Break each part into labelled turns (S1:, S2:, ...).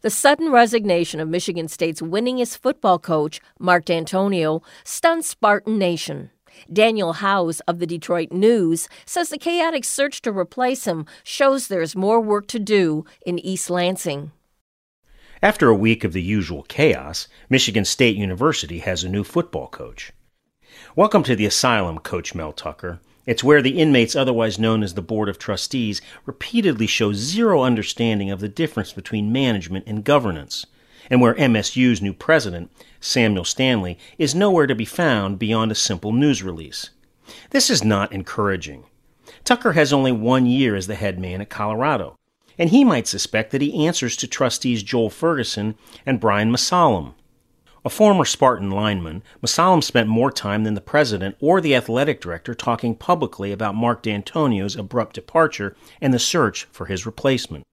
S1: The sudden resignation of Michigan State's winningest football coach, Mark Dantonio, stunned Spartan Nation. Daniel Howes of the Detroit News says the chaotic search to replace him shows there's more work to do in East Lansing.
S2: After a week of the usual chaos, Michigan State University has a new football coach. Welcome to the asylum, Coach Mel Tucker. It's where the inmates, otherwise known as the Board of Trustees, repeatedly show zero understanding of the difference between management and governance, and where MSU's new president, Samuel Stanley, is nowhere to be found beyond a simple news release. This is not encouraging. Tucker has only one year as the head man at Colorado, and he might suspect that he answers to trustees Joel Ferguson and Brian Mosallam. A former Spartan lineman, Mosallam spent more time than the president or the athletic director talking publicly about Mark Dantonio's abrupt departure and the search for his replacement.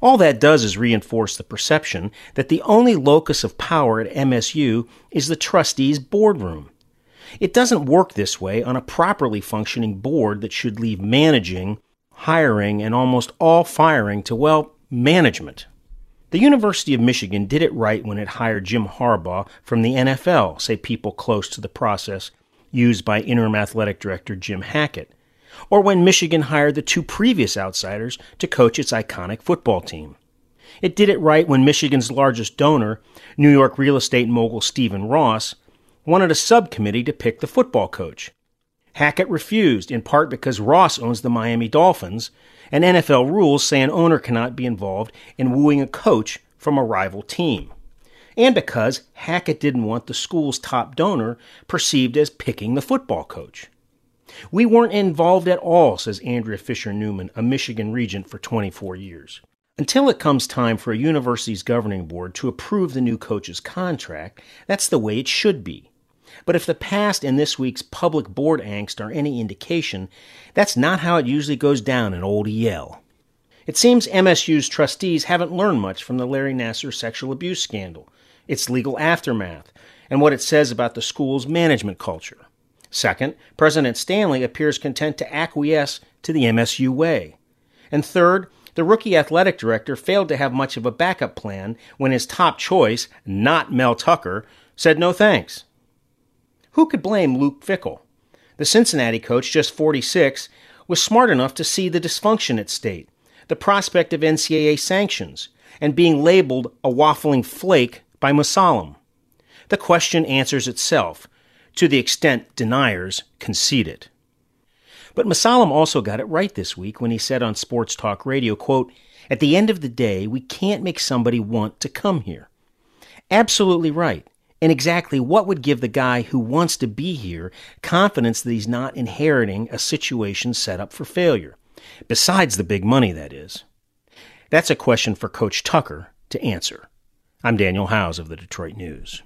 S2: All that does is reinforce the perception that the only locus of power at MSU is the trustees' boardroom. It doesn't work this way on a properly functioning board that should leave managing, hiring, and almost all firing to, well, management. The University of Michigan did it right when it hired Jim Harbaugh from the NFL, say people close to the process used by interim athletic director Jim Hackett or when Michigan hired the two previous outsiders to coach its iconic football team. It did it right when Michigan's largest donor, New York real estate mogul Stephen Ross, wanted a subcommittee to pick the football coach. Hackett refused, in part because Ross owns the Miami Dolphins, and NFL rules say an owner cannot be involved in wooing a coach from a rival team. And because Hackett didn't want the school's top donor perceived as picking the football coach. We weren't involved at all, says Andrea Fisher Newman, a Michigan regent for 24 years. Until it comes time for a university's governing board to approve the new coach's contract, that's the way it should be. But if the past and this week's public board angst are any indication, that's not how it usually goes down in old EL. It seems MSU's trustees haven't learned much from the Larry Nassar sexual abuse scandal, its legal aftermath, and what it says about the school's management culture. Second, President Stanley appears content to acquiesce to the MSU way. And third, the rookie athletic director failed to have much of a backup plan when his top choice, not Mel Tucker, said no thanks. Who could blame Luke Fickell? The Cincinnati coach, just 46, was smart enough to see the dysfunction at state, the prospect of NCAA sanctions, and being labeled a waffling flake by Mosallam. The question answers itself to the extent deniers concede it. But Mosallam also got it right this week when he said on Sports Talk Radio, quote, At the end of the day, we can't make somebody want to come here. Absolutely right. And exactly what would give the guy who wants to be here confidence that he's not inheriting a situation set up for failure? Besides the big money, that is. That's a question for Coach Tucker to answer. I'm Daniel Howes of the Detroit News.